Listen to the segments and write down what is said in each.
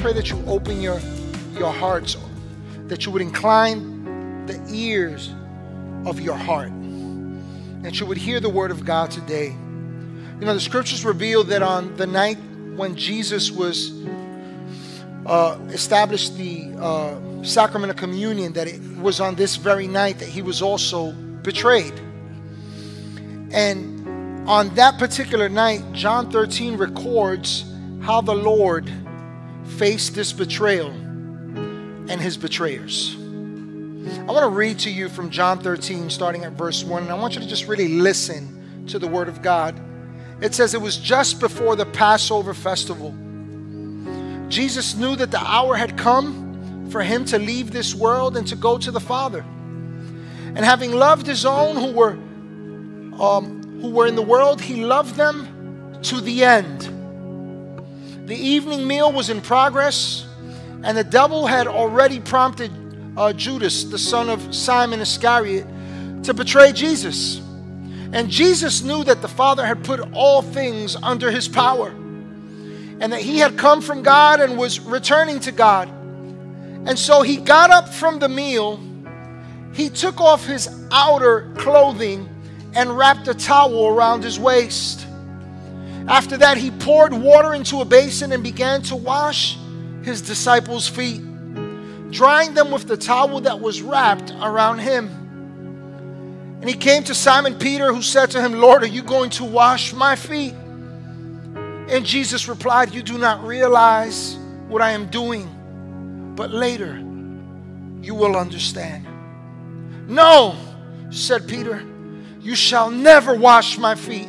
pray that you open your, your hearts, that you would incline the ears of your heart, that you would hear the word of God today. You know, the scriptures reveal that on the night when Jesus was uh, established the uh, sacrament of communion, that it was on this very night that he was also betrayed. And on that particular night, John 13 records how the Lord faced this betrayal and his betrayers. I want to read to you from John 13, starting at verse 1, and I want you to just really listen to the word of God. It says, It was just before the Passover festival. Jesus knew that the hour had come for him to leave this world and to go to the Father. And having loved his own who were um, who were in the world, he loved them to the end. The evening meal was in progress, and the devil had already prompted uh, Judas, the son of Simon Iscariot, to betray Jesus. And Jesus knew that the Father had put all things under his power, and that he had come from God and was returning to God. And so he got up from the meal, he took off his outer clothing and wrapped a towel around his waist. After that, he poured water into a basin and began to wash his disciples' feet, drying them with the towel that was wrapped around him. And he came to Simon Peter, who said to him, Lord, are you going to wash my feet? And Jesus replied, You do not realize what I am doing, but later you will understand. No, said Peter. You shall never wash my feet.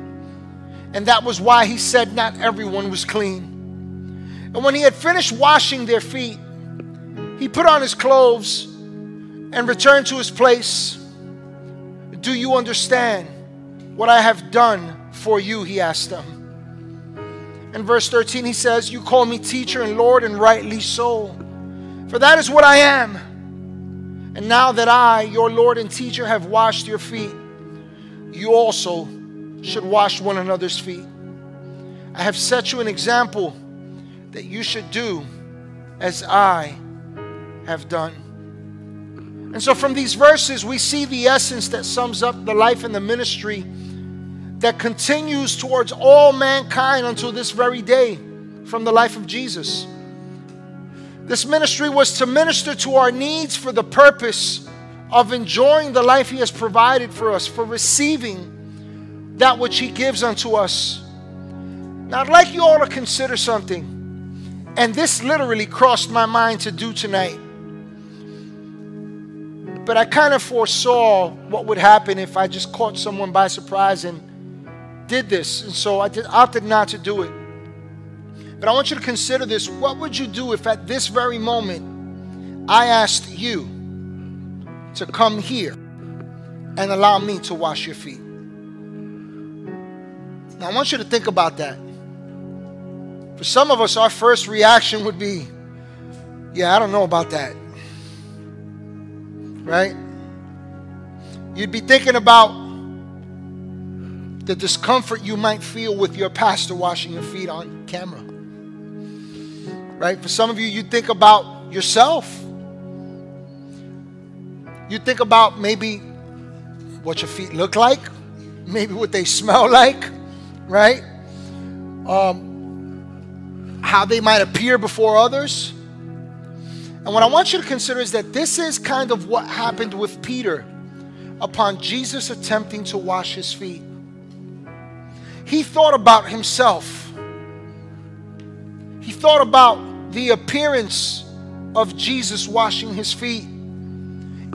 And that was why he said not everyone was clean. And when he had finished washing their feet, he put on his clothes and returned to his place. Do you understand what I have done for you? He asked them. In verse 13, he says, You call me teacher and Lord, and rightly so. For that is what I am. And now that I, your Lord and teacher, have washed your feet, you also should wash one another's feet. I have set you an example that you should do as I have done. And so, from these verses, we see the essence that sums up the life and the ministry that continues towards all mankind until this very day from the life of Jesus. This ministry was to minister to our needs for the purpose of enjoying the life He has provided for us, for receiving that which He gives unto us. Now, I'd like you all to consider something, and this literally crossed my mind to do tonight. But I kind of foresaw what would happen if I just caught someone by surprise and did this. And so I did, opted not to do it. But I want you to consider this. What would you do if at this very moment I asked you to come here and allow me to wash your feet. Now, I want you to think about that. For some of us, our first reaction would be, yeah, I don't know about that. Right? You'd be thinking about the discomfort you might feel with your pastor washing your feet on camera. Right? For some of you, you think about yourself you think about maybe what your feet look like, maybe what they smell like, right? Um, how they might appear before others. And what I want you to consider is that this is kind of what happened with Peter upon Jesus attempting to wash his feet. He thought about himself, he thought about the appearance of Jesus washing his feet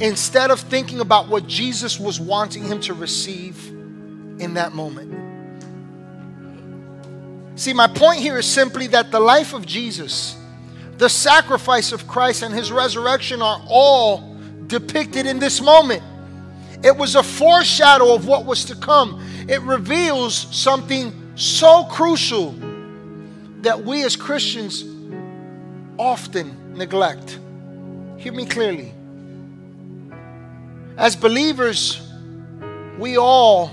instead of thinking about what Jesus was wanting him to receive in that moment. See, my point here is simply that the life of Jesus the sacrifice of Christ and his resurrection are all depicted in this moment. It was a foreshadow of what was to come. It reveals something so crucial that we as Christians often neglect. Hear me clearly. As believers, we all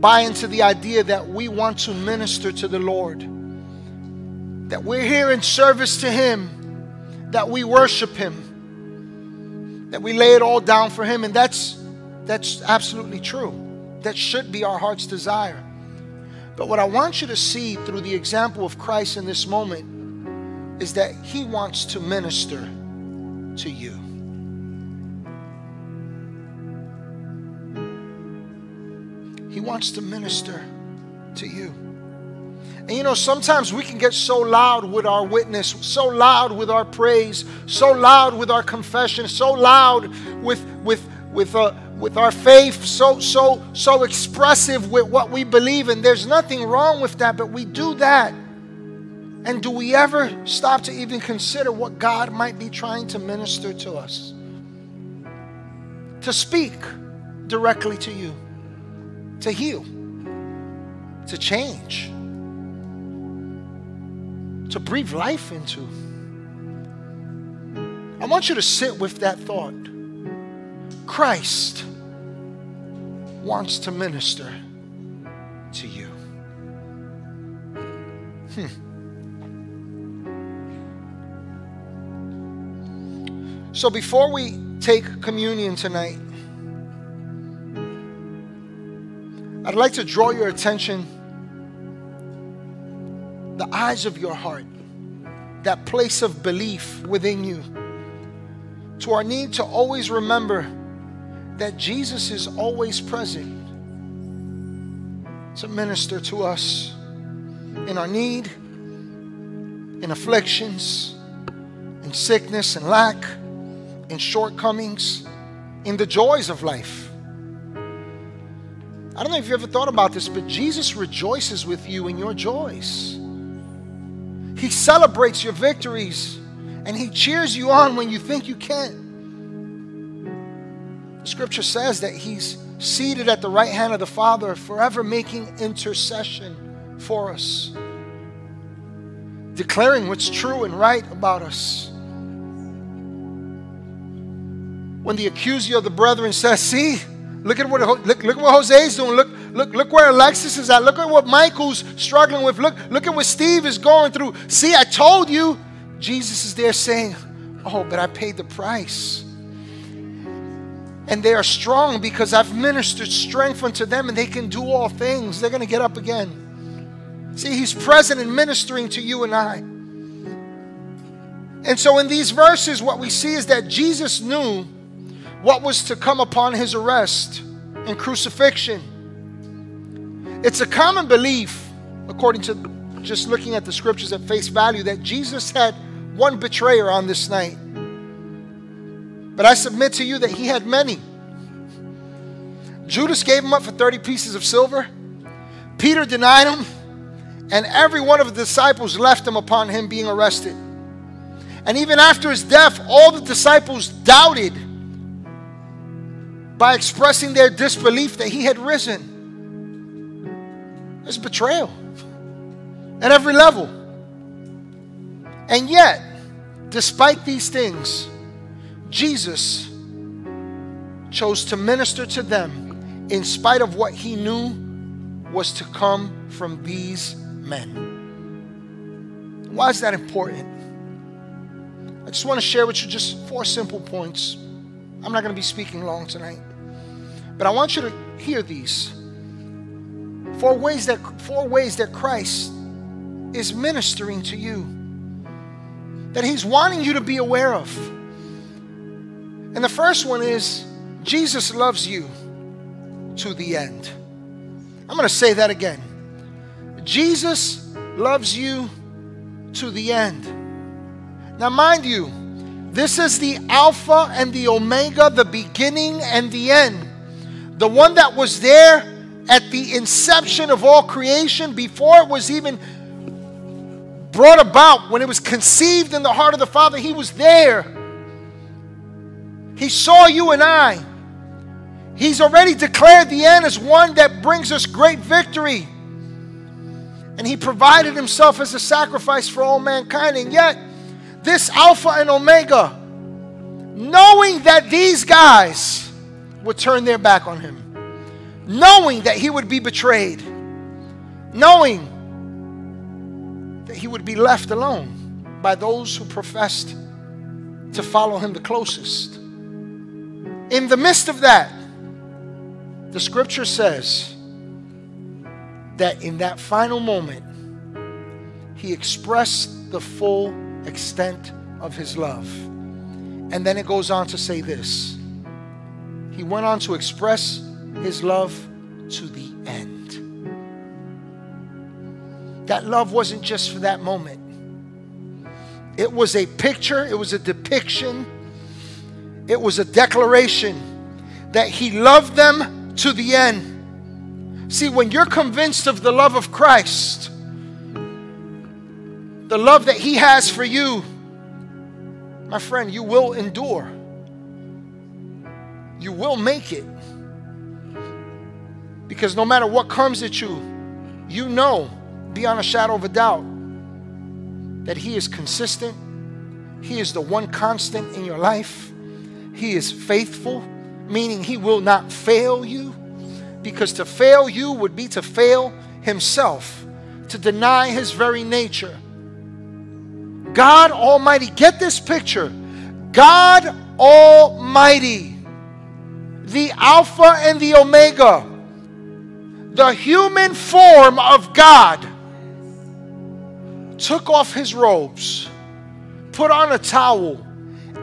buy into the idea that we want to minister to the Lord, that we're here in service to Him, that we worship Him, that we lay it all down for Him, and that's that's absolutely true. That should be our heart's desire. But what I want you to see through the example of Christ in this moment is that He wants to minister to you. He wants to minister to you. And you know, sometimes we can get so loud with our witness, so loud with our praise, so loud with our confession, so loud with with with uh, with our faith, so so so expressive with what we believe, and there's nothing wrong with that. But we do that, and do we ever stop to even consider what God might be trying to minister to us, to speak directly to you? To heal, to change, to breathe life into. I want you to sit with that thought. Christ wants to minister to you. Hmm. So before we take communion tonight, I'd like to draw your attention, the eyes of your heart, that place of belief within you, to our need to always remember that Jesus is always present to minister to us in our need, in afflictions, in sickness and lack, in shortcomings, in the joys of life. I don't know if you ever thought about this, but Jesus rejoices with you in your joys. He celebrates your victories and He cheers you on when you think you can't. The scripture says that He's seated at the right hand of the Father, forever making intercession for us, declaring what's true and right about us. When the accuser of the brethren says, See, Look at what look, look at what Jose's doing. Look, look, look where Alexis is at. Look at what Michael's struggling with. Look, look at what Steve is going through. See, I told you. Jesus is there saying, Oh, but I paid the price. And they are strong because I've ministered strength unto them and they can do all things. They're going to get up again. See, He's present and ministering to you and I. And so in these verses, what we see is that Jesus knew what was to come upon his arrest and crucifixion. It's a common belief, according to just looking at the scriptures at face value, that Jesus had one betrayer on this night. But I submit to you that he had many. Judas gave him up for 30 pieces of silver. Peter denied him. And every one of the disciples left him upon him being arrested. And even after his death, all the disciples doubted by expressing their disbelief that he had risen. It's betrayal at every level. And yet, despite these things, Jesus chose to minister to them in spite of what he knew was to come from these men. Why is that important? I just want to share with you just four simple points. I'm not going to be speaking long tonight. But I want you to hear these. Four ways that four ways that Christ is ministering to you. That he's wanting you to be aware of. And the first one is Jesus loves you to the end. I'm going to say that again. Jesus loves you to the end. Now, mind you, this is the Alpha and the Omega, the beginning and the end the one that was there at the inception of all creation before it was even brought about, when it was conceived in the heart of the Father, He was there. He saw you and I. He's already declared the end as one that brings us great victory. And He provided Himself as a sacrifice for all mankind. And yet, this Alpha and Omega, knowing that these guys would turn their back on Him, knowing that He would be betrayed, knowing that he would be left alone by those who professed to follow him the closest. In the midst of that, the scripture says that in that final moment, he expressed the full extent of his love. And then it goes on to say this He went on to express his love to the end. That love wasn't just for that moment, it was a picture, it was a depiction, it was a declaration that He loved them to the end. See, when you're convinced of the love of Christ, the love that He has for you, my friend, you will endure. You will make it. Because no matter what comes at you, you know beyond a shadow of a doubt that He is consistent. He is the one constant in your life. He is faithful, meaning He will not fail you, because to fail you would be to fail Himself, to deny His very nature. God Almighty, get this picture. God Almighty, the Alpha and the Omega, the human form of God took off his robes, put on a towel,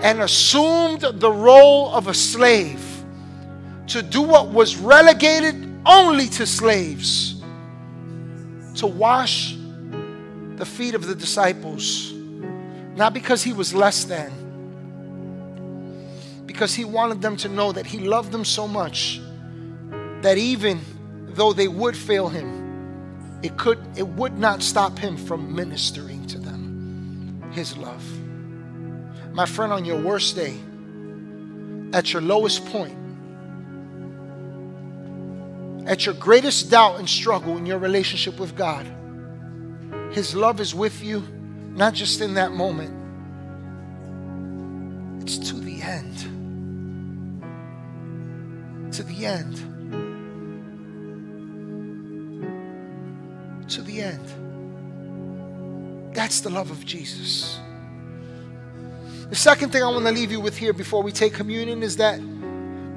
and assumed the role of a slave to do what was relegated only to slaves to wash the feet of the disciples. Not because he was less than, because he wanted them to know that he loved them so much that even though they would fail him, it could it would not stop him from ministering to them his love. My friend on your worst day at your lowest point at your greatest doubt and struggle in your relationship with God his love is with you not just in that moment. It's to the end to the end to the end. That's the love of Jesus. The second thing I want to leave you with here before we take communion is that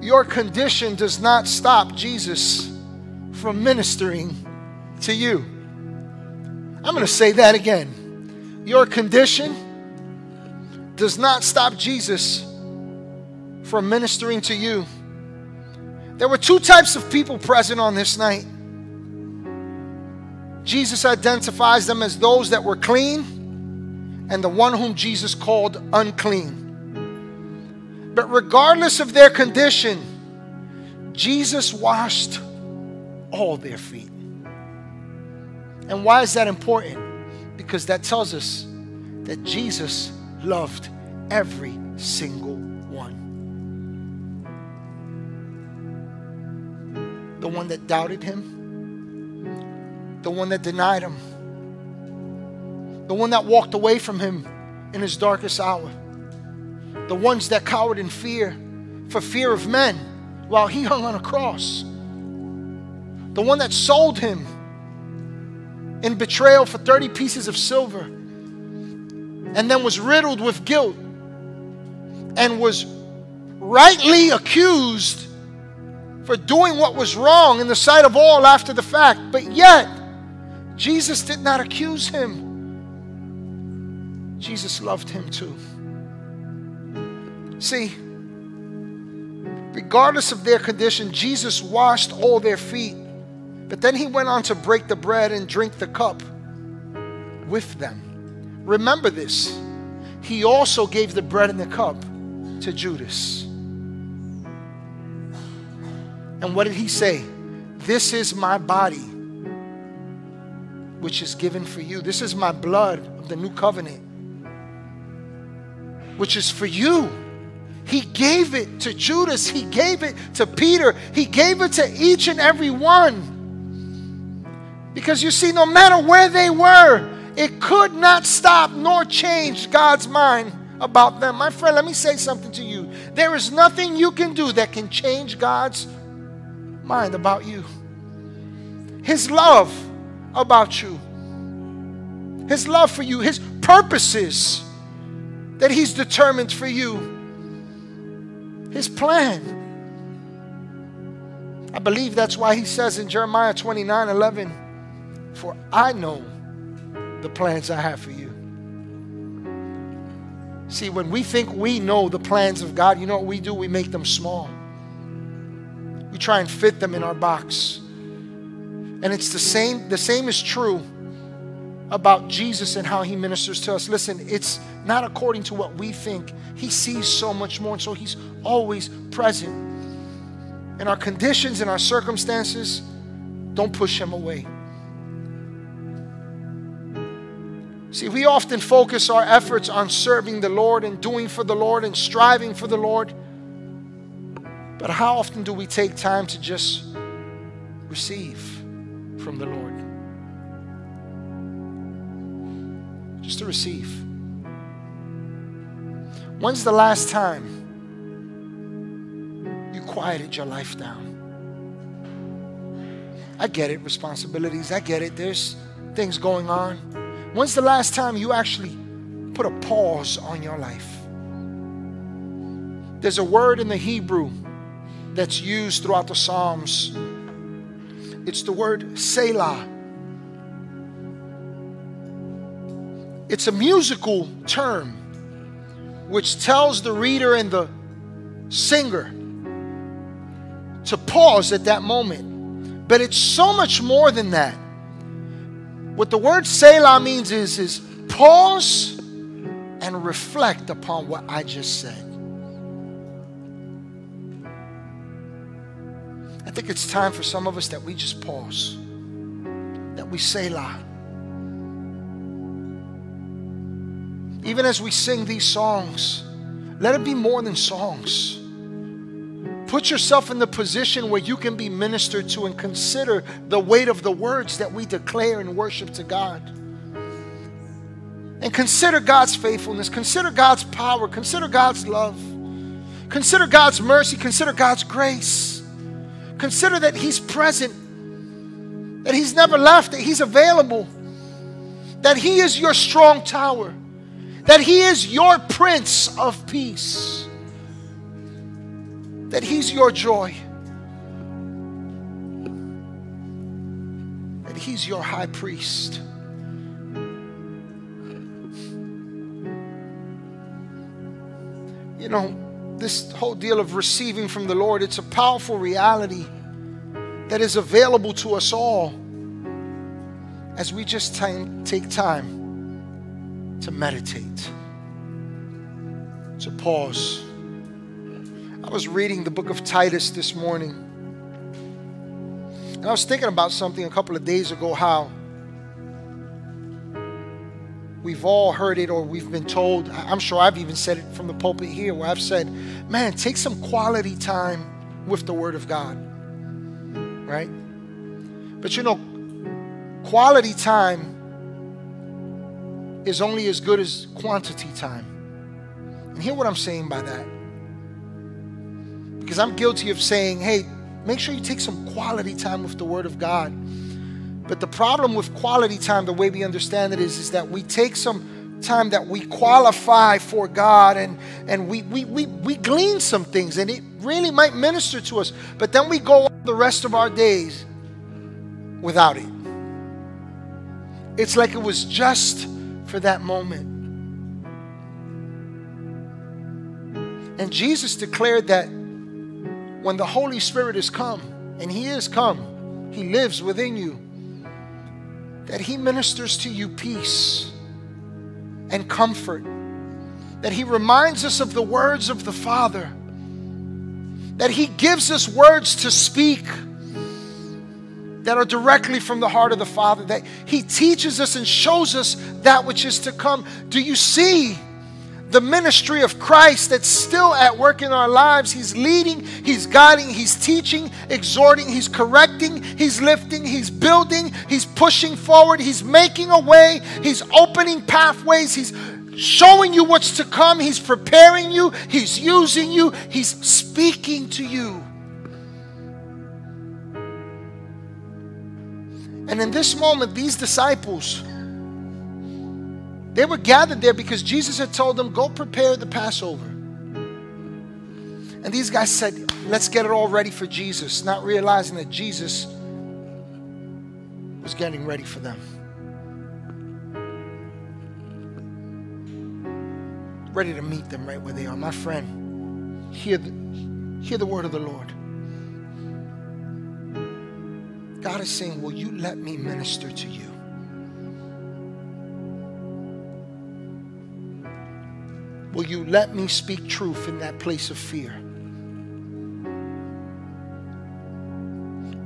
your condition does not stop Jesus from ministering to you. I'm going to say that again. Your condition does not stop Jesus from ministering to you. There were two types of people present on this night. Jesus identifies them as those that were clean and the one whom Jesus called unclean. But regardless of their condition, Jesus washed all their feet. And why is that important? Because that tells us that Jesus loved every single The one that doubted him, the one that denied him, the one that walked away from him in his darkest hour, the ones that cowered in fear for fear of men while he hung on a cross, the one that sold him in betrayal for 30 pieces of silver and then was riddled with guilt and was rightly accused for doing what was wrong in the sight of all after the fact, but yet Jesus did not accuse him, Jesus loved him too. See, regardless of their condition, Jesus washed all their feet. But then he went on to break the bread and drink the cup with them. Remember this. He also gave the bread and the cup to Judas. And what did he say? This is my body which is given for you. This is my blood of the new covenant, which is for you. He gave it to Judas, He gave it to Peter, He gave it to each and every one. Because you see, no matter where they were, it could not stop nor change God's mind about them. My friend, let me say something to you. There is nothing you can do that can change God's mind about you. His love about you, His love for you, His purposes that He's determined for you, His plan. I believe that's why He says in Jeremiah 29 11, For I know the plans I have for you. See, when we think we know the plans of God, you know what we do? We make them small. Try and fit them in our box. And it's the same, the same is true about Jesus and how he ministers to us. Listen, it's not according to what we think. He sees so much more, and so he's always present. And our conditions and our circumstances don't push him away. See, we often focus our efforts on serving the Lord and doing for the Lord and striving for the Lord. But how often do we take time to just receive from the Lord? Just to receive. When's the last time you quieted your life down? I get it, responsibilities, I get it. There's things going on. When's the last time you actually put a pause on your life? There's a word in the Hebrew that's used throughout the Psalms. It's the word Selah. It's a musical term which tells the reader and the singer to pause at that moment. But it's so much more than that. What the word Selah means is, is pause and reflect upon what I just said. I think it's time for some of us that we just pause, that we say Selah. Even as we sing these songs, let it be more than songs. Put yourself in the position where you can be ministered to and consider the weight of the words that we declare in worship to God. And consider God's faithfulness, consider God's power, consider God's love, consider God's mercy, consider God's grace. Consider that He's present, that He's never left, that He's available, that He is your strong tower, that He is your Prince of Peace that He's your joy, that He's your high priest. You know, this whole deal of receiving from the Lord, it's a powerful reality that is available to us all as we just take time to meditate, to pause. I was reading the book of Titus this morning. And I was thinking about something a couple of days ago how we've all heard it or we've been told. I'm sure I've even said it from the pulpit here where I've said, man, take some quality time with the Word of God. Right? But you know, quality time is only as good as quantity time. And hear what I'm saying by that. Because I'm guilty of saying, hey, make sure you take some quality time with the Word of God. But the problem with quality time, the way we understand it is, is that we take some time that we qualify for God and, and we, we, we, we glean some things and it really might minister to us. But then we go on the rest of our days without it. It's like it was just for that moment. And Jesus declared that when the Holy Spirit is come, and He is come, He lives within you, that He ministers to you peace and comfort, that He reminds us of the words of the Father, that He gives us words to speak, that are directly from the heart of the Father, that He teaches us and shows us that which is to come. Do you see the ministry of Christ that's still at work in our lives? He's leading, He's guiding, He's teaching, exhorting, He's correcting, He's lifting, He's building, He's pushing forward, He's making a way, He's opening pathways, He's showing you what's to come, He's preparing you, He's using you, He's speaking to you. And in this moment, these disciples, they were gathered there because Jesus had told them, Go prepare the Passover. And these guys said, Let's get it all ready for Jesus, not realizing that Jesus was getting ready for them. Ready to meet them right where they are. My friend, hear the, hear the word of the Lord. God is saying, Will you let me minister to you? Will you let me speak truth in that place of fear?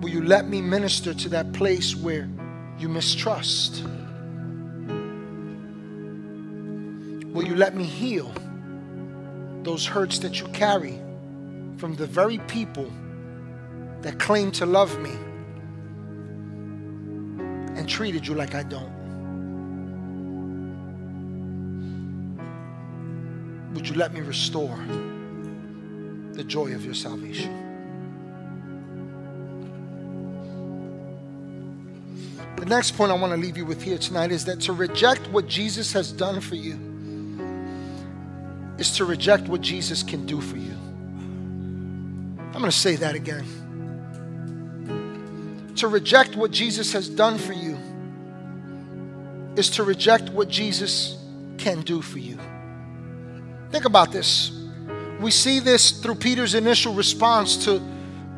Will you let me minister to that place where you mistrust? Will you let me heal those hurts that you carry from the very people that claim to love me? and treated you like I don't? Would you let me restore the joy of your salvation? The next point I want to leave you with here tonight is that to reject what Jesus has done for you is to reject what Jesus can do for you. I'm going to say that again to reject what Jesus has done for you is to reject what Jesus can do for you. Think about this. We see this through Peter's initial response to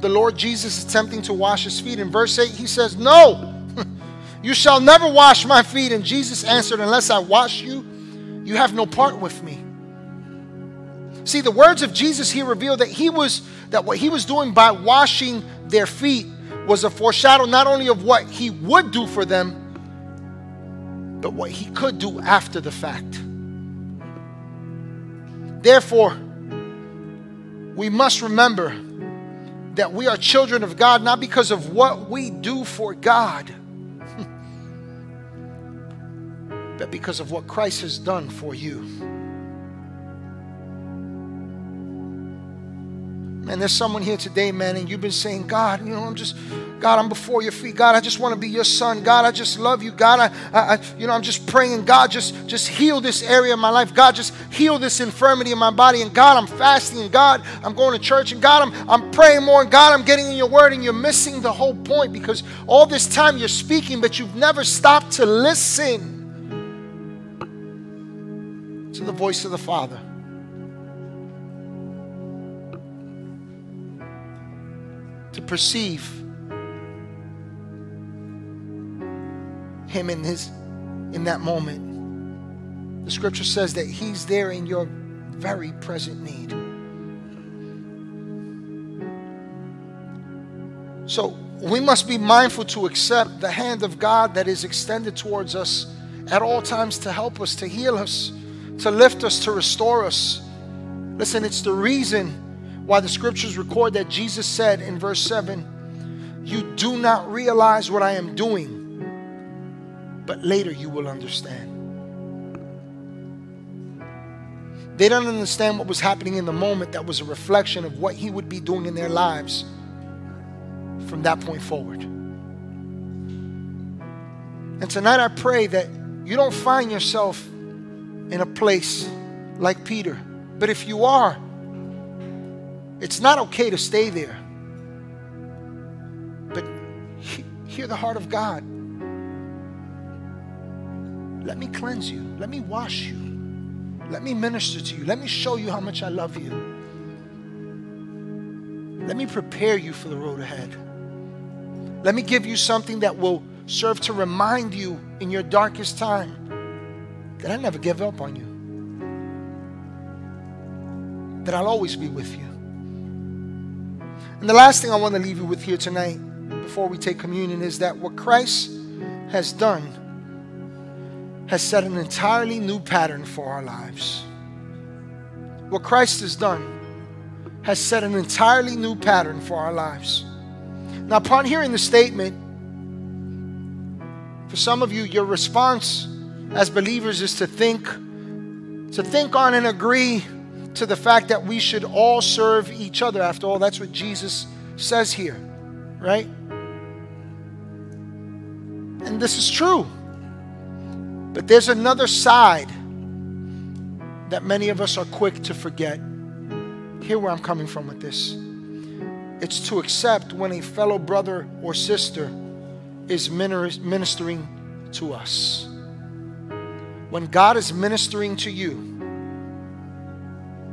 the Lord Jesus attempting to wash his feet. In verse 8, he says, No, you shall never wash my feet. And Jesus answered, Unless I wash you, you have no part with me. See, the words of Jesus here reveal that he was that what he was doing by washing their feet was a foreshadow not only of what he would do for them, but what he could do after the fact. Therefore, we must remember that we are children of God not because of what we do for God, but because of what Christ has done for you. Man, there's someone here today, man, and you've been saying, God, you know, I'm just, God, I'm before your feet. God, I just want to be your son. God, I just love you. God, I, I, you know, I'm just praying. God, just, just heal this area of my life. God, just heal this infirmity in my body. And God, I'm fasting. And God, I'm going to church. And God, I'm, I'm praying more. And God, I'm getting in your word. And you're missing the whole point because all this time you're speaking, but you've never stopped to listen to the voice of the Father. To perceive him in his in that moment. The scripture says that he's there in your very present need. So we must be mindful to accept the hand of God that is extended towards us at all times to help us, to heal us, to lift us, to restore us. Listen, it's the reason why the scriptures record that Jesus said in verse 7 You do not realize what I am doing, but later you will understand. They don't understand what was happening in the moment that was a reflection of what he would be doing in their lives from that point forward. And tonight I pray that you don't find yourself in a place like Peter. But if you are, it's not okay to stay there. But hear the heart of God. Let me cleanse you. Let me wash you. Let me minister to you. Let me show you how much I love you. Let me prepare you for the road ahead. Let me give you something that will serve to remind you in your darkest time that I never give up on you, that I'll always be with you. And the last thing I want to leave you with here tonight before we take communion is that what Christ has done has set an entirely new pattern for our lives. What Christ has done has set an entirely new pattern for our lives. Now, upon hearing the statement, for some of you, your response as believers is to think, to think on and agree to the fact that we should all serve each other. After all, that's what Jesus says here, right? And this is true. But there's another side that many of us are quick to forget. Hear where I'm coming from with this. It's to accept when a fellow brother or sister is ministering to us. When God is ministering to you,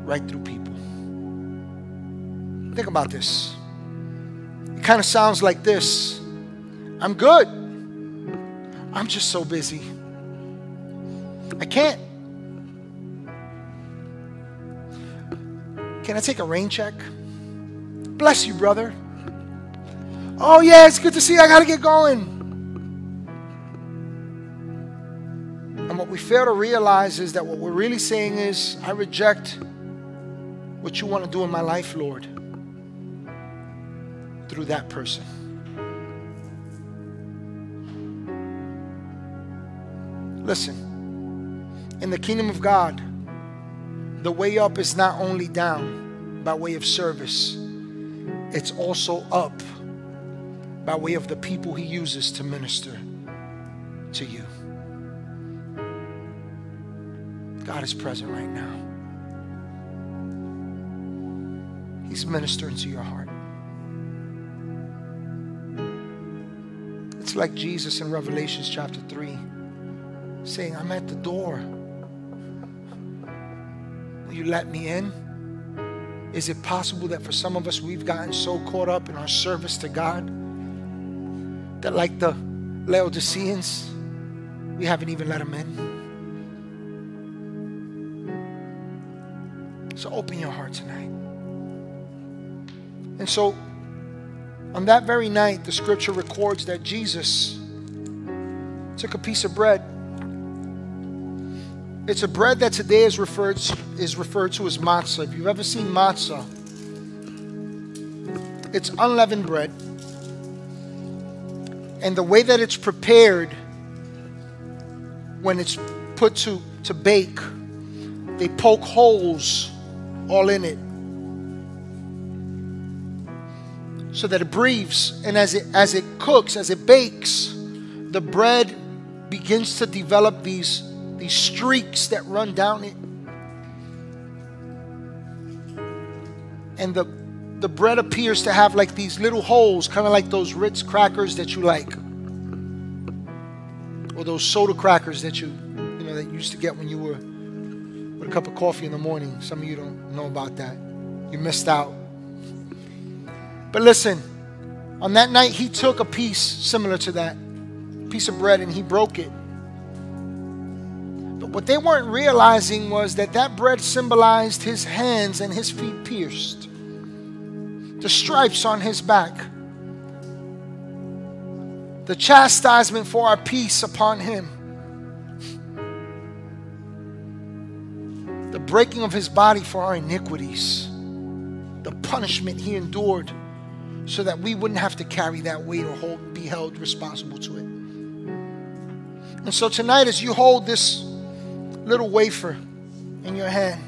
right through people. Think about this. It kind of sounds like this I'm good. I'm just so busy. I can't. Can I take a rain check? Bless you, brother. Oh, yeah, it's good to see you. I got to get going. And what we fail to realize is that what we're really saying is, I reject what you want to do in my life, Lord, through that person. Listen, in the kingdom of God, the way up is not only down by way of service, it's also up by way of the people he uses to minister to you. God is present right now. He's ministering to your heart. It's like Jesus in Revelations chapter 3 saying, I'm at the door Will you let me in? Is it possible that for some of us we've gotten so caught up in our service to God that, like the Laodiceans, we haven't even let Him in? So open your heart tonight. And so, on that very night, the scripture records that Jesus took a piece of bread it's a bread that today is referred to, is referred to as matzah. If you've ever seen matzah, it's unleavened bread. And the way that it's prepared when it's put to, to bake, they poke holes all in it so that it breathes. And as it, as it cooks, as it bakes, the bread begins to develop these these streaks that run down it. And the, the bread appears to have like these little holes, kind of like those Ritz crackers that you like. Or those soda crackers that you, you know, that you used to get when you were with a cup of coffee in the morning. Some of you don't know about that. You missed out. But listen, on that night, he took a piece similar to that piece of bread and he broke it. But what they weren't realizing was that that bread symbolized his hands and his feet pierced, the stripes on his back, the chastisement for our peace upon him, the breaking of his body for our iniquities, the punishment he endured so that we wouldn't have to carry that weight or hold, be held responsible to it. And so tonight, as you hold this little wafer in your hand.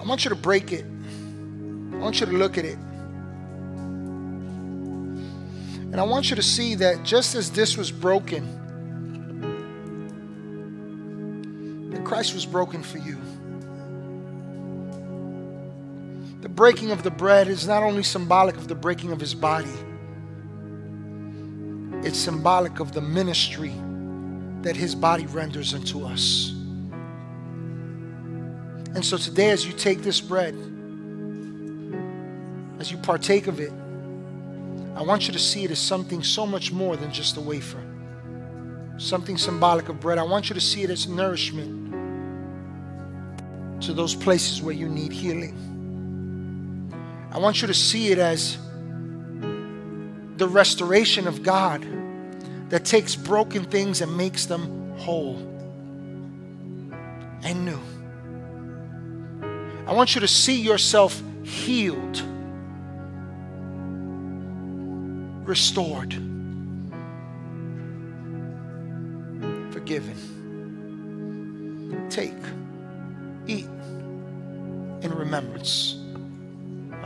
I want you to break it. I want you to look at it. And I want you to see that just as this was broken, that Christ was broken for you. Breaking of the bread is not only symbolic of the breaking of his body, it's symbolic of the ministry that his body renders unto us. And so today, as you take this bread, as you partake of it, I want you to see it as something so much more than just a wafer, something symbolic of bread. I want you to see it as nourishment to those places where you need healing. I want you to see it as the restoration of God that takes broken things and makes them whole and new. I want you to see yourself healed, restored, forgiven. Take, eat in remembrance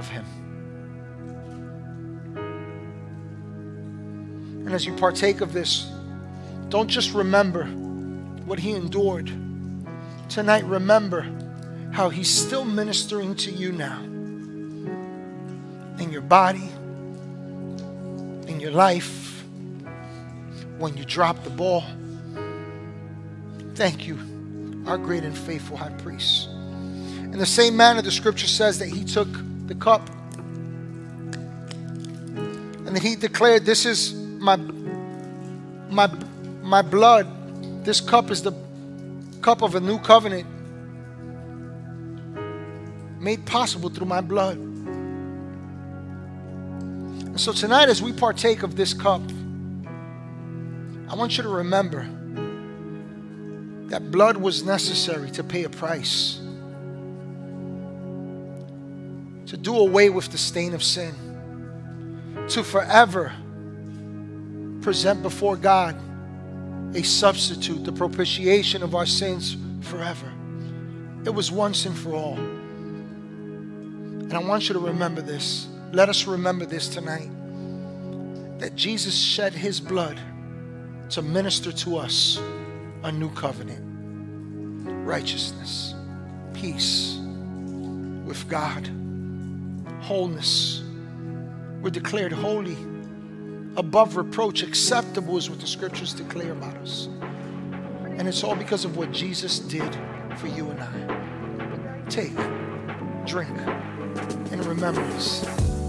of Him. And as you partake of this, don't just remember what He endured. Tonight, remember how He's still ministering to you now in your body, in your life, when you drop the ball. Thank you, our great and faithful high priest. In the same manner, the scripture says that he took the cup and he declared, This is my, my, my blood. This cup is the cup of a new covenant made possible through my blood. And so tonight, as we partake of this cup, I want you to remember that blood was necessary to pay a price, to do away with the stain of sin, to forever present before God a substitute, the propitiation of our sins forever. It was once and for all. And I want you to remember this. Let us remember this tonight that Jesus shed his blood to minister to us a new covenant righteousness, peace with God, wholeness. We're declared holy, above reproach, acceptable is what the scriptures declare about us. And it's all because of what Jesus did for you and I. Take, drink, in remembrance.